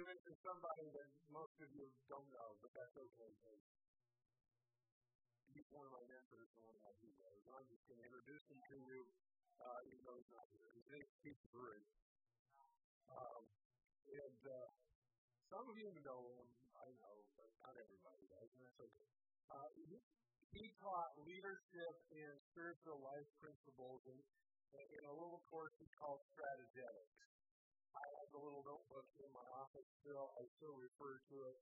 to mention somebody that most of you don't know, but that's okay. He's one of my mentors one of my heroes. I'm just going to introduce him to you, uh, even though not here. His name's Keith Drury. Um, and uh, some of you know him, I know, but not everybody does, and that's okay. Uh, he, he taught leadership and spiritual life principles in, in a little course he called Strategetics. I have a little notebook in my office still. I still refer to it.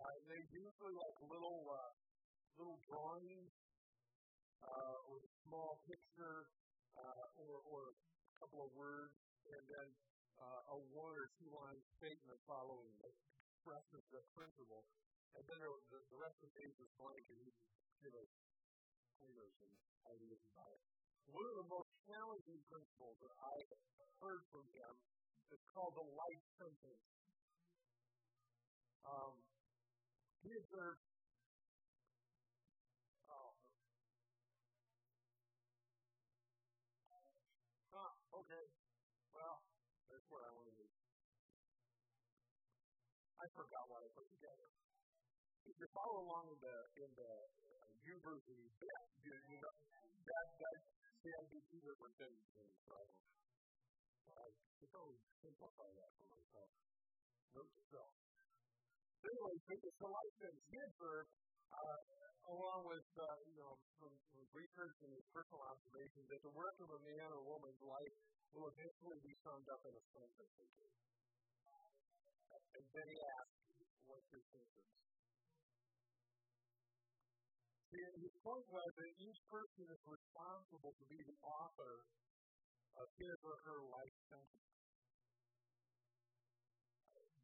Uh, they usually like little uh, little drawings uh, with a small picture uh, or, or a couple of words, and then uh, a one or two line statement following that expresses the principle. And then the, the rest of the page is blank, and you give us pointers and ideas about it. One of the most challenging principles that I heard from him it's called the life sentence. Um, he observed, oh, huh, okay, well, that's what I wanted to I forgot what I put together. If you follow along in the in the uh, version, you, you know, that that CNBC represents things, right? I could always simplify that for myself. Note to self. Anyway, it's a life sentence. He uh, along with uh, you know from, from research and personal observations, that the work of a man or woman's life will eventually be summed up in a sentence. And then he asked, "What's your sentence?" See, his point was that each person is responsible to be the author of his or her life sentence.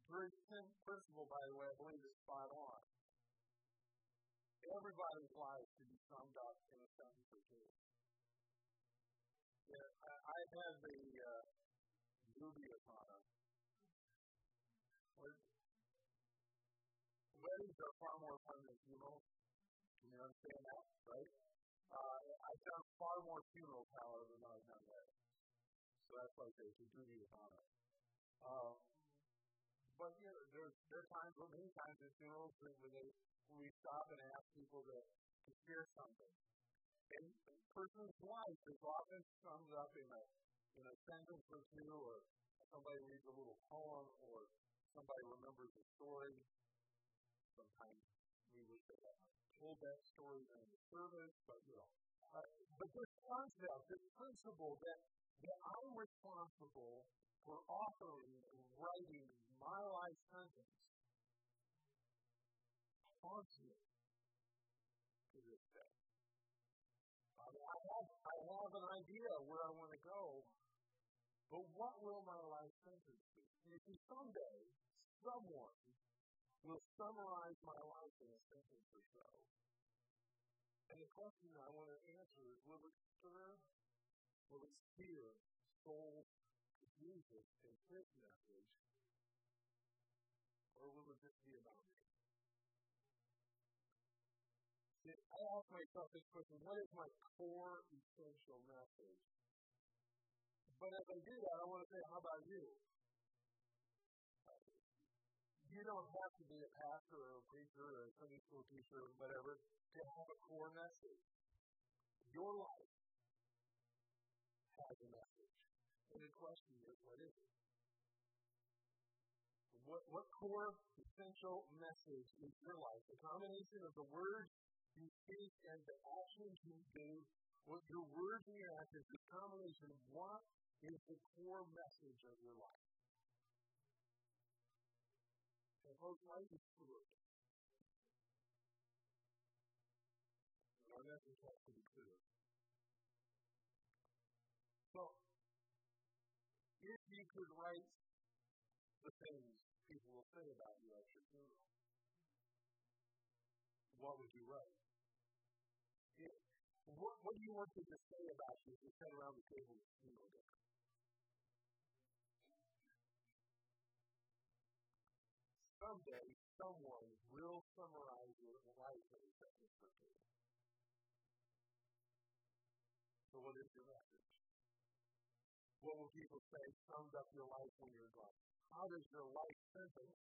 Very principle, by the way, I believe is spot on. Everybody's life should be summed up in a sentence or two. Yeah, I, I had the uh, dubious honor. Weddings are far more fun than funerals. You understand that, right? Uh, I've done far more funerals, however, than I've done weddings. So that's like a duty of honor. Um, but you know, there's there are times, well, many times in funerals when they we stop and ask people to to share something. And a person's life is often summed up in a in a sentence or two, or somebody reads a little poem, or somebody remembers a story. Sometimes we wish they had told that story during the service, but you know. Uh, but this concept, this principle that that I'm responsible for authoring and writing my life sentence me to this day. I, mean, I, have, I have an idea where I want to go, but what will my life sentence be? You see, someday, someone will summarize my life in a sentence or so. And the question I want to answer is will it serve Will it steer souls to Jesus and his message? Or will it just be about me? See, I ask myself this question what is my core essential message? But as I do that, I want to say, how about you? You don't have to be a pastor or a preacher or a Sunday school teacher or whatever to have a core message. Your life a message. And the question is, what is it? What, what core essential message is your life? The combination of the words you speak and the actions you do, what your words and your actions, the combination of what is the core message of your life? And folks, life is fluid. Our message has to be clear. If you could write the things people will say about you at your funeral, what would you write? If, what, what do you want them to say about you if you sat around the table at funeral dinner? Someday, someone will summarize your life in a sentence or two. So what is your message? What will people say sums up your life when you're gone? how does your life sentence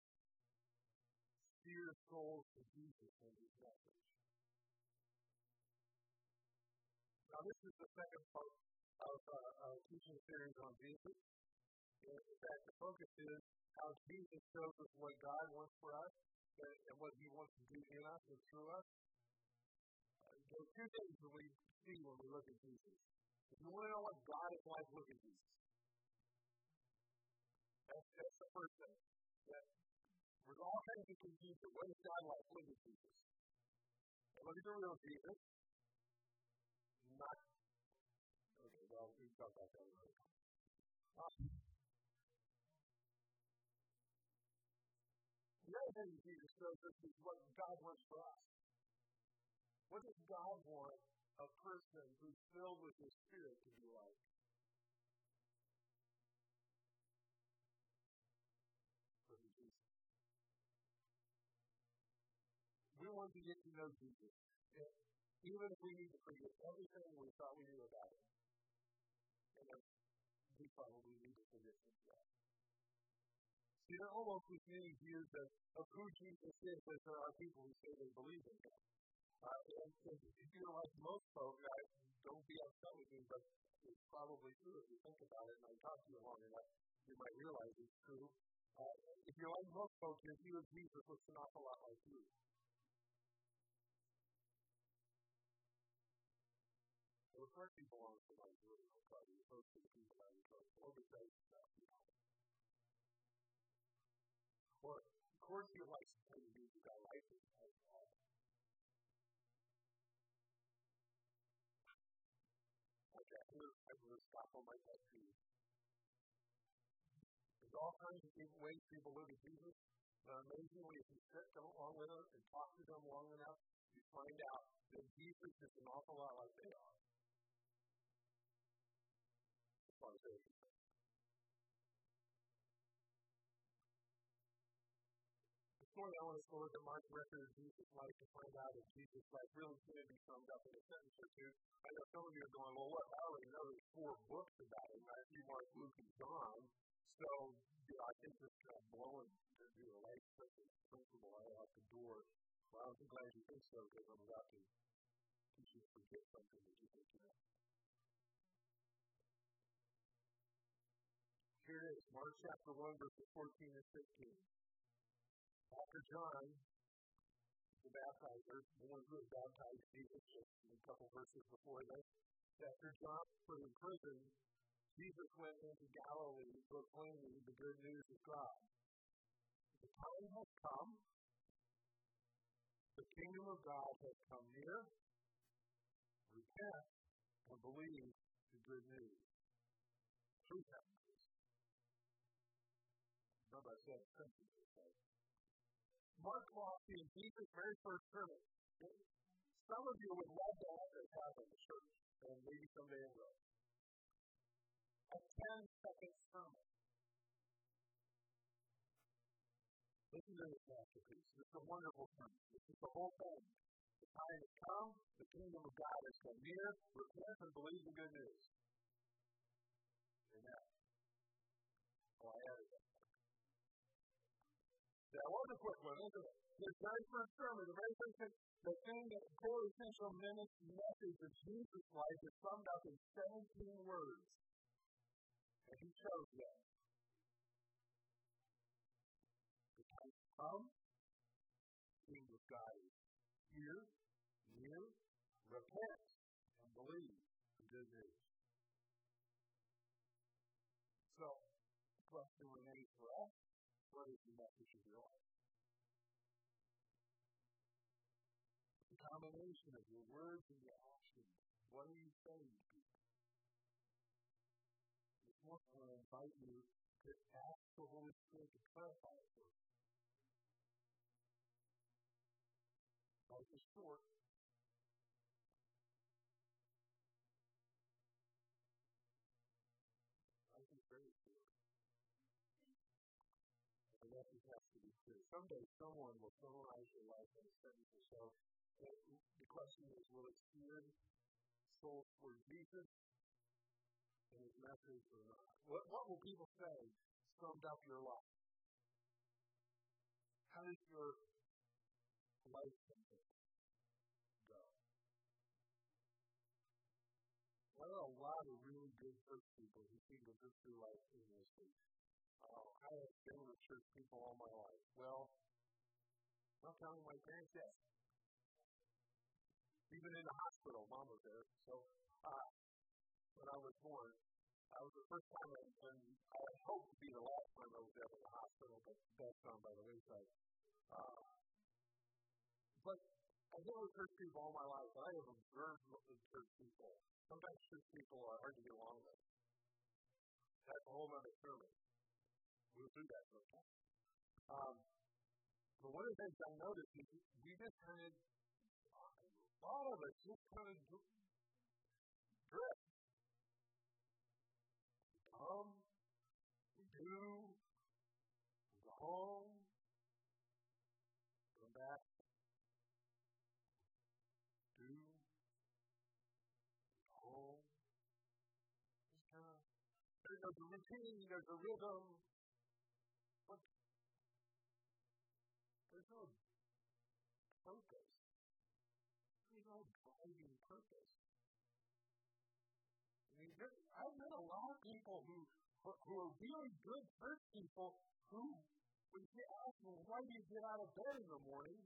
steer souls to Jesus in his message? Now, this is the second part of uh, teaching series on Jesus. In fact, the focus is how Jesus shows us what God wants for us and, and what He wants to do in us and through us. Uh, there are two things that we see when we look at Jesus. If you want to know what God is like, look at Jesus. That's, that's the first thing. That there's all kinds of confusion. What is God like? Look at Jesus. Look at the real Jesus. Not. Okay, well, we talk about that later. Um, the other thing Jesus shows us is what God wants for us. What does God want a person who's filled with His Spirit to be like? Want to get to know Jesus. And even if we need to forget everything we thought we knew about him. And we probably need to forget some stuff. See, there are almost as many views of, of who Jesus is as there are people who say they believe in him. Uh, and, and if you're like most folks, I, don't be upset with me, but it's probably true if you think about it and I talk to you long enough, you might realize it's true. Uh, if you're like most folks, your view of Jesus looks an awful lot like you. Refer people on to like really most of the people that we talk to overstate stuff, you know. Or of course you like to do you got like it as well. Okay, I'm gonna, I'm gonna stop on my head too. There's all kinds of different ways people look at Jesus. But amazingly, if you sit along with them and talk to them long enough, you find out that Jesus is an awful lot like they are. This morning I want us to look at Mark's record of Jesus' life to find out if Jesus' life really can be summed up in a sentence or two. I know some of you are going, well, what? I already know there's four books about him, Matthew, Mark, Luke, and John. So, you know, I think this kind of blowing do a life principle right out the door. Well, I'm glad you think so because I'm about to teach you to forget something that you think you know. Here it is, Mark chapter 1, verses 14 and 15. After John, the baptizer, the one who had baptized Jesus, just a couple verses before this, after John was in prison, Jesus went into Galilee proclaiming the good news of God. The time has come. The kingdom of God has come near. Repent and believe the good news. I said. Mark walked in Jesus' very first sermon. Some of you would love to have this happen in the church, and maybe someday it will. A 10 second sermon. Listen to this masterpiece. This is a wonderful sermon. This is the whole thing. The time has come. The kingdom of God has come near. Repent and believe the good news. Amen. Oh, I that. Was a quick one? His very first sermon, the very first thing, the thing that the core essential message of Jesus' life is summed up in 17 words. And he chose them. The time come, kingdom of God is here, near, repent, and believe the good news. So, the question remains for us what is the message of your life? The combination and your actions. What are you saying to? This morning, I want to invite you to ask the Holy Spirit to clarify for you. Life is short. Life is very short message has to be clear. Someday someone will summarize your life in a sentence or so. The question is, will it steer souls toward Jesus and his message or not? What, what will people say summed up your life? how does your life go? There are a lot of really good church people who seem to just through life aimlessly. Uh, I have been with church people all my life. Well, not counting my parents, yes. Even in the hospital, mom was there. So uh, when I was born, that was the first time, I, and I hope to be the last time I was ever in the hospital, but that's by the wayside. Uh, but I've been with church people all my life, but I have observed with church people. Sometimes church people are hard to get along with. That's a whole other sermon. We'll do that sometime. Um, but one of the things I noticed is we just of, a lot of us just kind of drift. We come, we do, we go home, come back, do, go home. Just kind of, there's a routine, there's a rhythm, but there's no purpose. There's no driving purpose. I've met a lot of people who who are really good church people who, when you ask them, why do you get out of bed in the morning,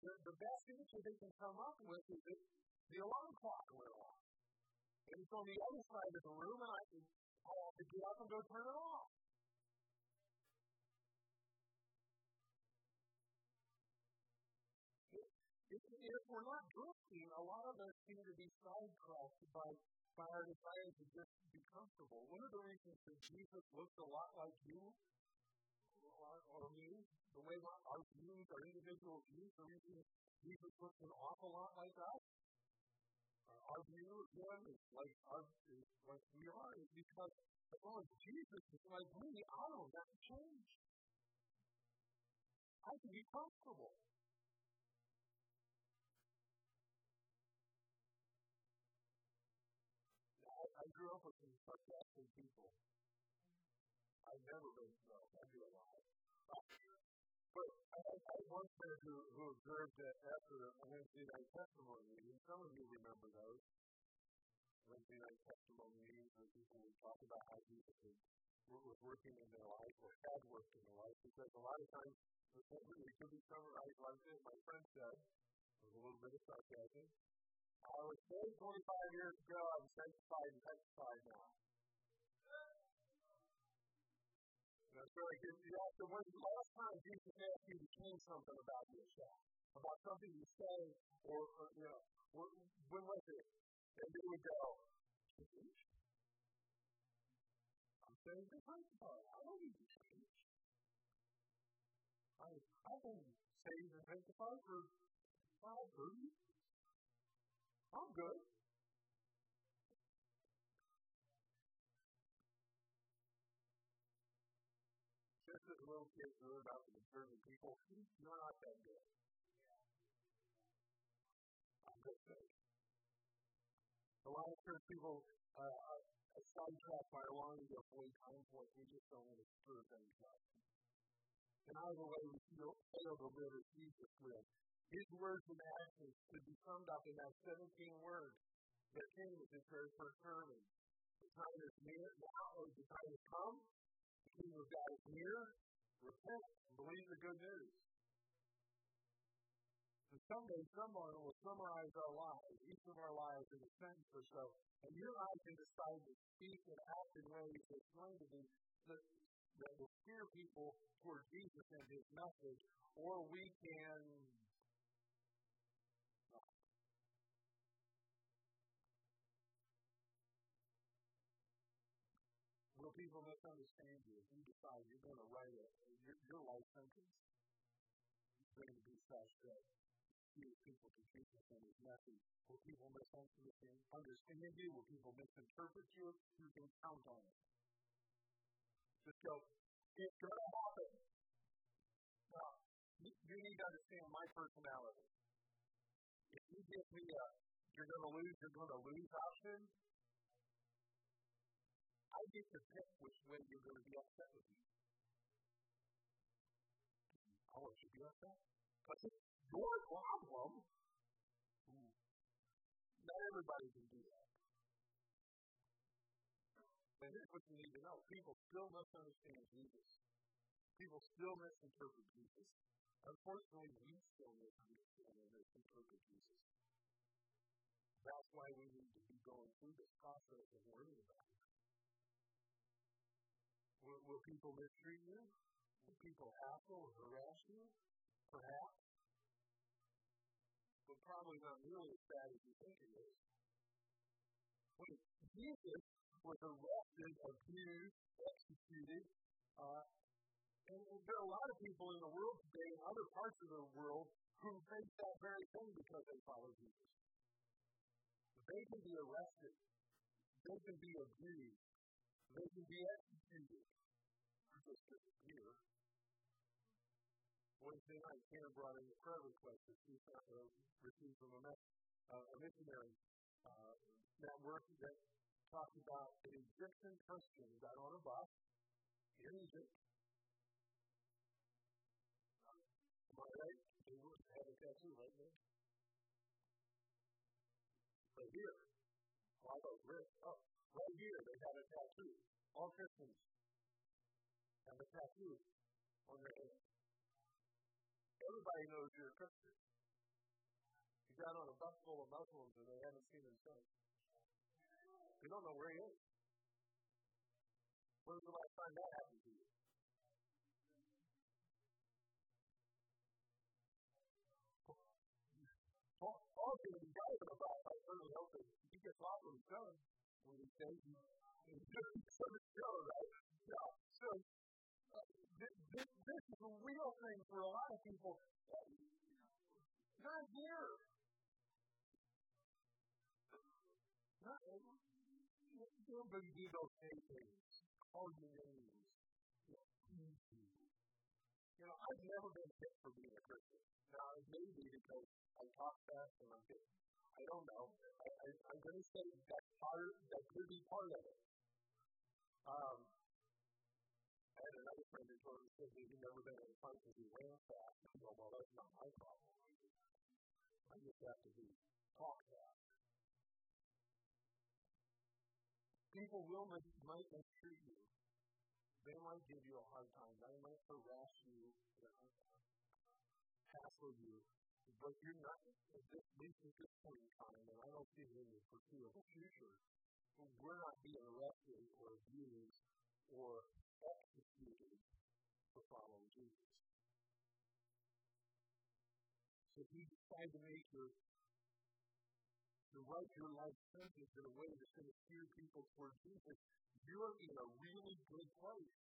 the, the best answer they can come up with is that the alarm clock went off. And it's on the other side of the room, and I, I have to get up and go turn it off. If, we're not drifting, a lot of us seem to be sidetracked by our desire to just be comfortable. One of the reasons that Jesus looked a lot like you or, or me, the way our views, our individual views, the reason Jesus looks an awful lot like us, our view of him is like our is like we are, is because as long as Jesus is like me, I don't have to change. I can be comfortable. I grew up with some sarcastic people. I've never been so. I do a lot. But I, I one friend who, who observed that after a Wednesday night testimony meeting, some of you remember those. Wednesday night testimony meetings where people would talk about how Jesus was working in their life or had worked in their life. Because a lot of times, it could be summarized like this. My friend said, with a little bit of sarcasm, I was saved 25 years ago. I'm sanctified and sanctified now. That's really good. You ask them, when's the last time Jesus asked you to change something about yourself? About something you say, or, or you know, when was it? And they would go, I'm saved and sanctified. I don't need to change. I, I've been saved and sanctified for five, thirty I'm good. Just as little kids learn about the conservative people, you're not that good. I'm saying. A lot of church people uh, are sidetracked by longing to avoid conflict. We just don't want to stir things up. And either way, we fail to live as Jesus lived. His words and actions could be summed up in that 17 words that came with his very first sermon. The time is near now, or the time has come. The kingdom of God is near. Repent and believe the good news. And someday someone will summarize our lives, each of our lives in a sentence or so, and you and I can decide to speak and act in ways that's going to be that, that will steer people toward Jesus and his message, or we can Will people misunderstand you you decide you're going to write a, your, your life sentence is going to be such that you people to Jesus and his message? Will people misunderstand you? Will people misinterpret you? You can count on it. Just go, it's going to happen. Now, you, you need to understand my personality. If you give me a, you're going to lose, you're going to lose option, I get to pick which way you're going to be upset with me. want you be upset. Because it's your problem. Not everybody can do that. And here's what you need to know people still misunderstand Jesus. People still misinterpret Jesus. Unfortunately, we still misunderstand and misinterpret Jesus. That's why we need to be going through this process of learning about. Will, will people mistreat you? Will people hassle or harass you? Perhaps. But probably not nearly as bad as you think it is. When Jesus was arrested, abused, executed. Uh, and there are a lot of people in the world today, in other parts of the world, who face that very thing because they follow Jesus. They can be arrested. They can be abused. They can be executed. Just disappear. Wednesday night, Hannah brought in a prayer request that she uh, received from a, uh, a missionary uh, network that talked about an Egyptian Christian got on a bus in Egypt. Am I right? They had a tattoo right. Right here. Oh, I thought wrist. Oh, right here they had a tattoo. All Christians have a tattoo on their hand. Everybody knows you're a Christian. You got on a bus full of Muslims and they haven't seen him since. We don't know where he is. When was the last time that happened to you? Paul, can be driving about. I certainly that he gets off of his gun when he says he's doing show, right? Yeah. So, this, this, this is a real thing for a lot of people. Not here. Not, Somebody do those things. Call you names. You know, I've never been hit for being a Christian. Now, it because I talk fast and I'm hit. I don't know. I, I, I'm going to say that part, that could be part of it. Um, Had another friend who told me that he'd never been in a fight because he ran fast. I go, well, that's not my problem. I just have to be talk fast. People will might mistreat you. They might give you a hard time. They might harass you, hassle you. But you're not, at least at this point in time, and I don't see it in the foreseeable future, we're not being arrested or abused or executed for following Jesus. So if you to make your to write your life sentence in a way that's going to steer people toward Jesus, you're in a really good place.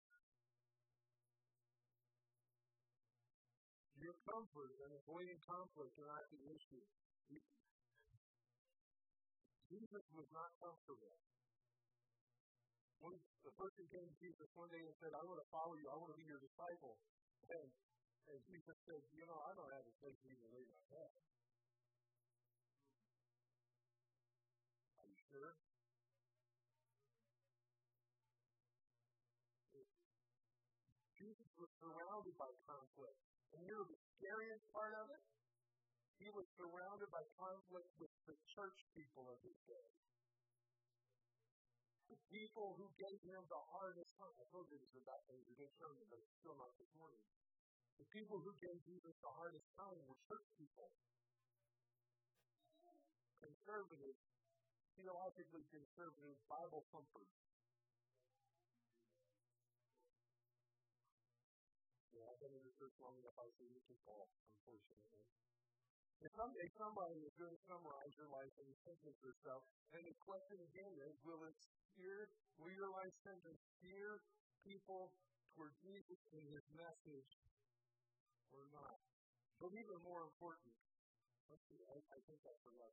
Your comfort and avoiding conflict are not the issue. Jesus was not comfortable. When the person came to Jesus one day and said, I want to follow you, I want to be your disciple. And, and Jesus said, You know, I don't have a place to even lay my head. sure? Jesus was surrounded by conflict. And you know the scariest part of it? He was surrounded by conflict with the church people of his day. People who gave him the hardest time. I told you this about a good sermon, but it's still not this morning. The people who gave Jesus the hardest time were church people. Conservatives theologically conservative Bible thumpers. Yeah, I've been in the church long enough, I see you can fall, unfortunately. And someday somebody is going to summarize your life in a sentence so. And the question again is, will it steer, will your life sentence steer people toward Jesus and his message or not? But even more important, let's see, I, I think I forgot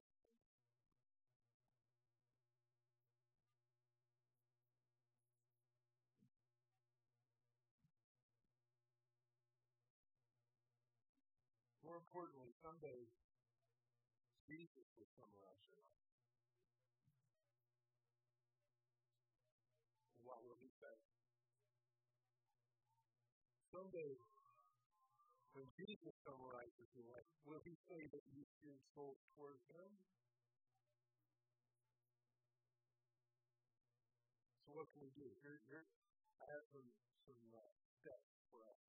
More importantly, someday Jesus will summarize your life. Say? Someday when Jesus summarizes your life, will he say that you steer souls towards him? So what can we do? Here, here I have some, some uh, steps for us.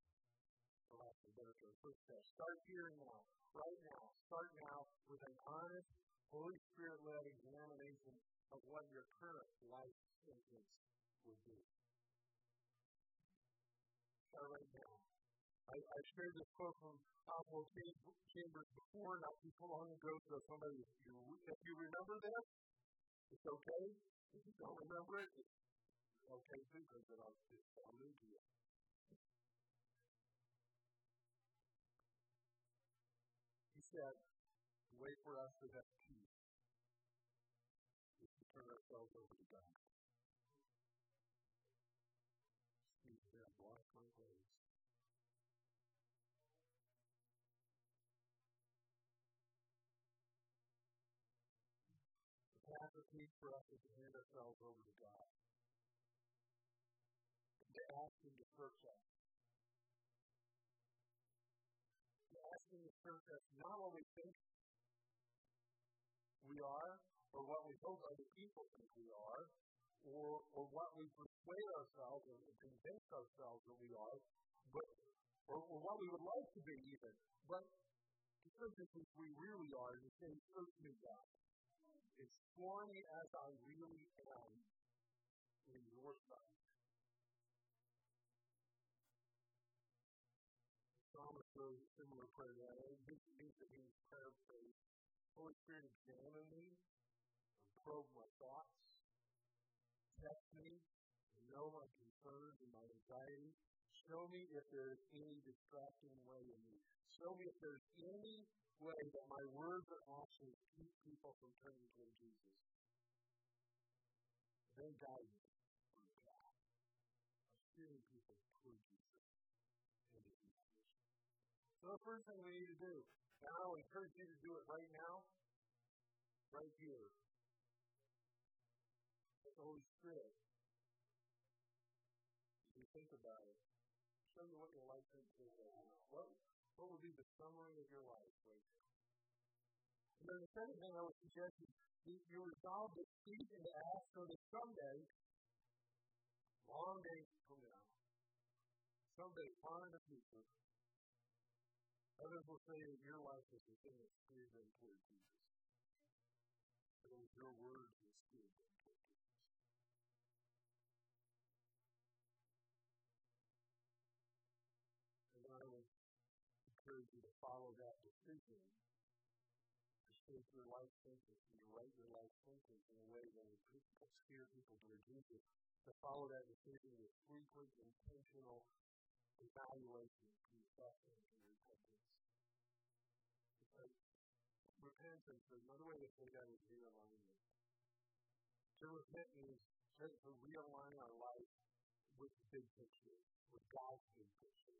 For lack of better term, first step. Start here and now. Right now. Start now with an honest, Holy Spirit-led examination of what your current life sentence would be. Start right now. I, I shared this quote from Oswald Chambers before, not too long ago, so somebody, if you, if you remember this, it's okay. If you don't remember it, it's okay too, because it'll, it'll new to you. He said, the way for us to have peace is to turn ourselves over to God. Steve said, wash my clothes. The peace for us is to hand ourselves over to God. And to ask Him to search us. To ask Him to search us not what we think we are, or what we hope other people think we are, or, or what we persuade ourselves or convince ourselves that we are, but or, or what we would like to be even, but search us as we really are, and to say, search me, God. Explore me as I really am in your sight. Psalmist wrote a similar prayer that this he was paraphrased Holy Spirit, examine me probe my thoughts. Test me know my concerns and my anxiety. Show me if there is any distracting way in me. Show me if there's any way that my words or actions keep people from turning toward Jesus. Then guide me on the path of steering people toward Jesus and his message. So the first thing we need to do and I will encourage you to do it right now, right here. The Holy Spirit, as you think about it, show you what your life is right now. What, what would be the summary of your life? And then the second thing I would suggest is you, you resolve seek and to ask so that someday, long days from now, someday far in the future, Others will say that your life is the thing that steered them toward Jesus. It was your words that steered them toward Jesus. And I would encourage you to follow that decision to your life sentence and to write your life sentence in a way that will steer people toward Jesus. To follow that decision with frequent, intentional evaluation, confession, and repentance repentance, is another way to say that is realignment. To repent means to, to realign our life with the big picture, with God's big picture.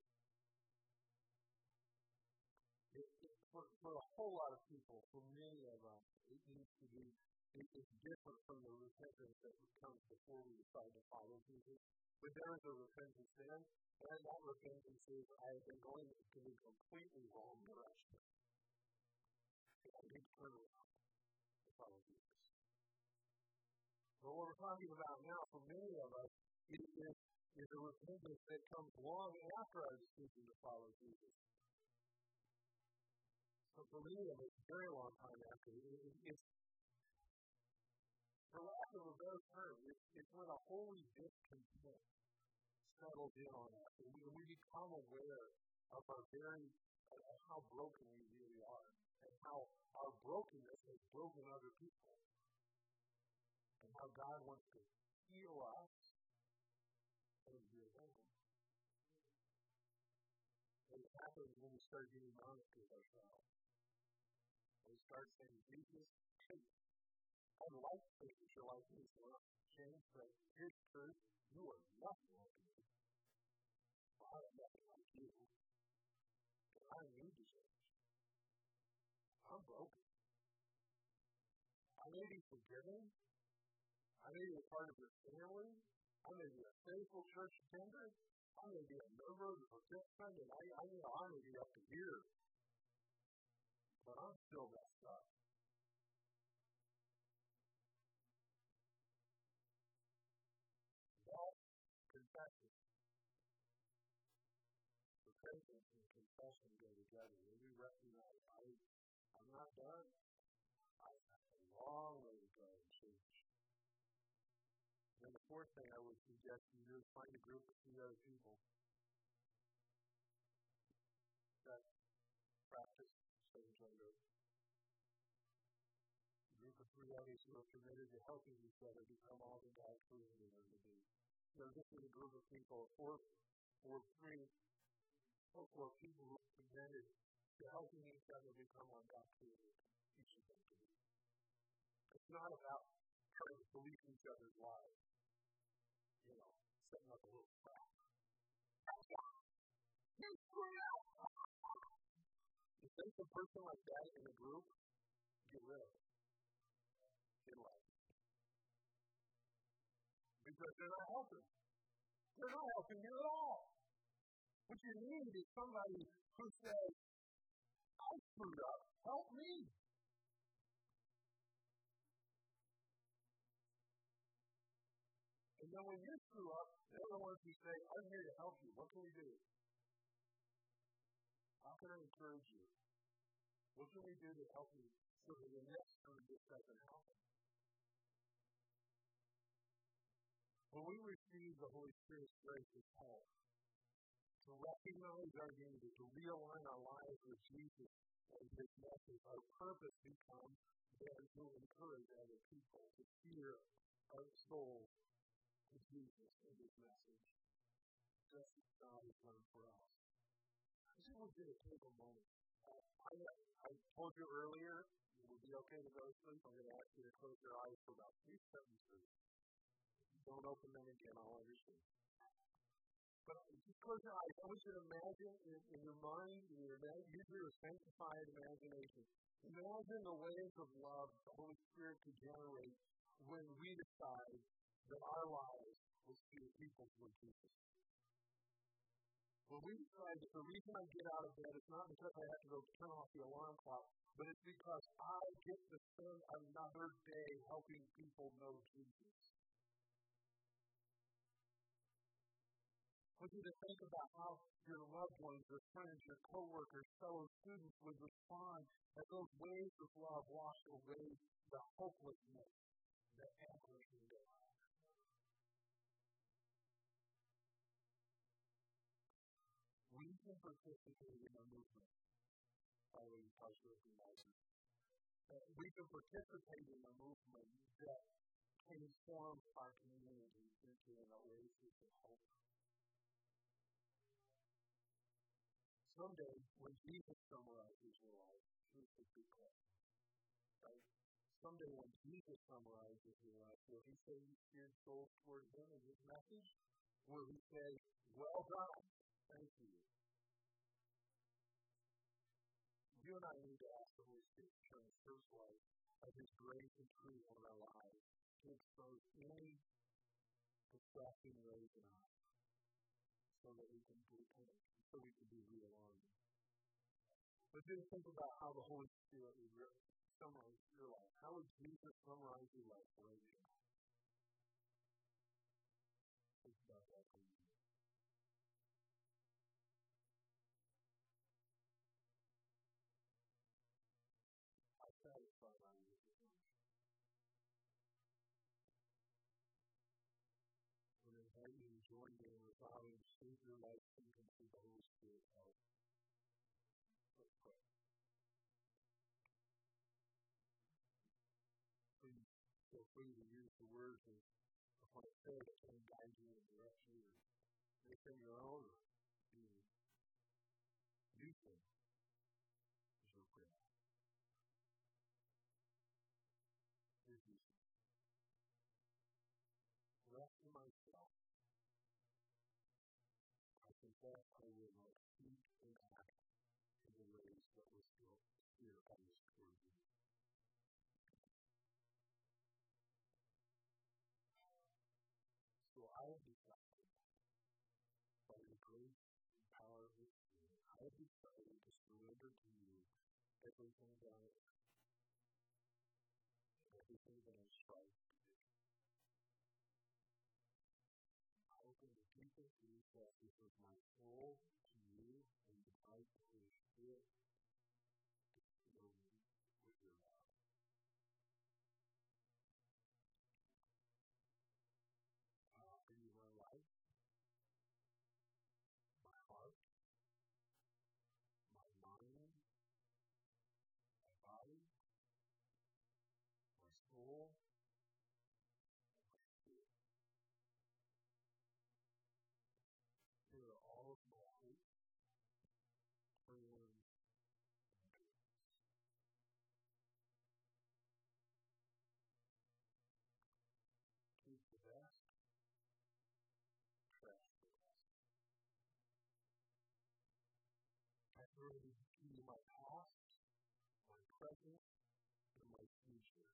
For, for a whole lot of people, for many of us, it needs to be, it, it's different from the repentance that comes before we decide to follow Jesus. But there is a repentance then, and that repentance is I have been going in the completely wrong direction big turnaround to follow Jesus. But what we're talking about now, for many of us, is, is, is a repentance that comes long after our decision to follow Jesus. So for many of us, a very long time after, it, it, it's, for lack of a better term, it's, it's when a holy discontent settles in on us, and we, we become aware of our very, of how broken we really are, and how our brokenness has broken other people. And how God wants to heal us and heal them. And it happens when we start getting honest with ourselves. We start saying, Jesus, I'd like to think that your life needs to change, but here's the truth. You are nothing like me. I am nothing like you. And I need to change. I'm broken. I may be forgiven. I may be a part of your family. I may be a faithful church attender. I may be a member of the participant, and I, I you know, I may be up to here. But I'm still messed up. That confession. Repentance and confession go together. When we recognize I, I'm not done. I have a long way to go in church. And the fourth thing I would suggest is find a group of other people others who are committed to helping each other become all that God created them to be. Know, this is a group of people, four, four, three, four, four people who are committed to helping each other become what God created each of them to be. It's not about trying to police each other's lives. You know, setting up a little trap. If there's a person like that in a group, get rid of it. Get away. Because they're not helping. They're not helping you at all. What you need is somebody who says, I screwed up, help me. And then when you screw up, they're the ones who say, I'm here to help you. What can we do? How can I encourage you? What can we do to help you so that the next time this doesn't happen? When we receive the Holy Spirit's grace as help, to recognize our need, to realign our lives with Jesus and His message, our purpose becomes then to encourage other people to steer our souls to Jesus and His message, just as God has done for us. I just want you to take a moment. Uh, I, I told you earlier, it would be okay to go to sleep. I'm going to ask you to close your eyes for about three sentences. Don't open them again, I'll understand. But just close your eyes. I want you to imagine in, in your mind, in your use your sanctified imagination. Imagine the waves of love the Holy Spirit could generate when we decide that our lives will steer people toward Jesus. When we decide that the reason I get out of bed is not because I have to go turn off the alarm clock, but it's because I get to spend another day helping people know Jesus. Want you to think about how your loved ones, your friends, your coworkers, fellow students would respond as those waves of love wash away the hopelessness that anguish in their. We can participate in a movement following Pastor Elijah. We can participate in a movement that transforms our community into an oasis of hope. Someday, when Jesus summarizes your life, here's the big question. Right? Someday, when Jesus summarizes your life, will he say you steered souls toward him in his message? Will he say, Well done, thank you? You and I need to ask the Holy Spirit to turn his light of his grace and truth on our lives to expose any distracting ways in us so that we can repent so we can be realigned. But then think about how the Holy Spirit would summarize your life. How would Jesus summarize your life right now? Think about that for you. I satisfy my need. And invite you to join me in save your life free to use the words of, of what I said that can guide you and direct you. Make them your own. You use them as your prayer. Dear Jesus, rest in myself confess I will not speak and act in the ways that were still here on this toward everything that everything that I strive to do. I open the deepest recesses of my soul to you and invite the Holy Spirit I to my past, my present, and my future.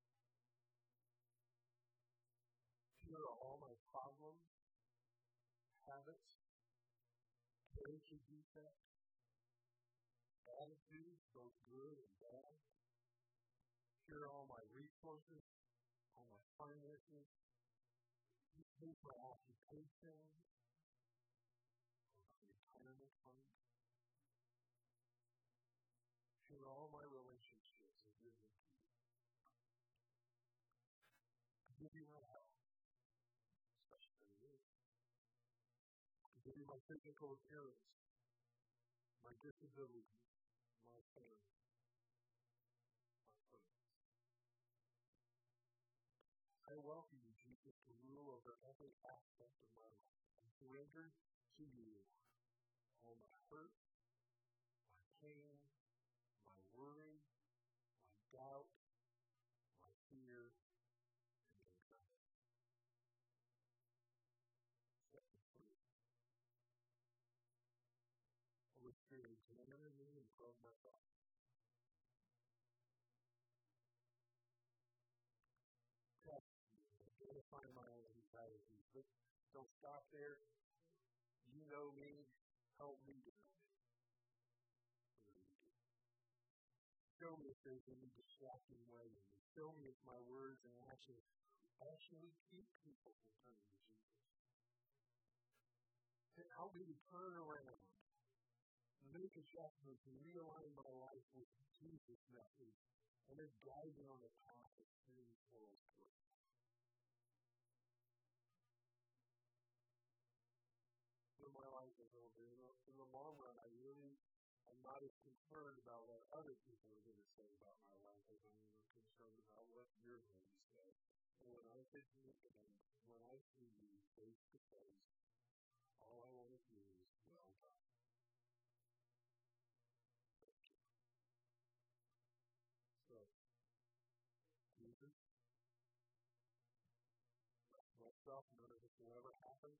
Here are all my problems, habits, character defects, attitudes, both good and bad. Here are all my resources, all my finances, pay for occupation, my physical appearance, my disability, my pain, my hurts. I welcome you, Jesus, to rule over every aspect of my life. I surrender to you all my hurt, And probe my own. But don't stop there. You know me. Help me to know me. Show me if there's any distracting. Show me if my words and actions actually keep people from turning to Jesus. And help me to turn around, make adjustments, and realign my life with Jesus' message, and then guide me on the path of sin towards grace. In my life is over. In the long run, I really am not as concerned about what other people are going to say about my life as I am concerned about what you're going to say. And when I think you and when I see you face to face, all I want to do is well done. Thank you. So, Jesus, myself, none of this will ever happen.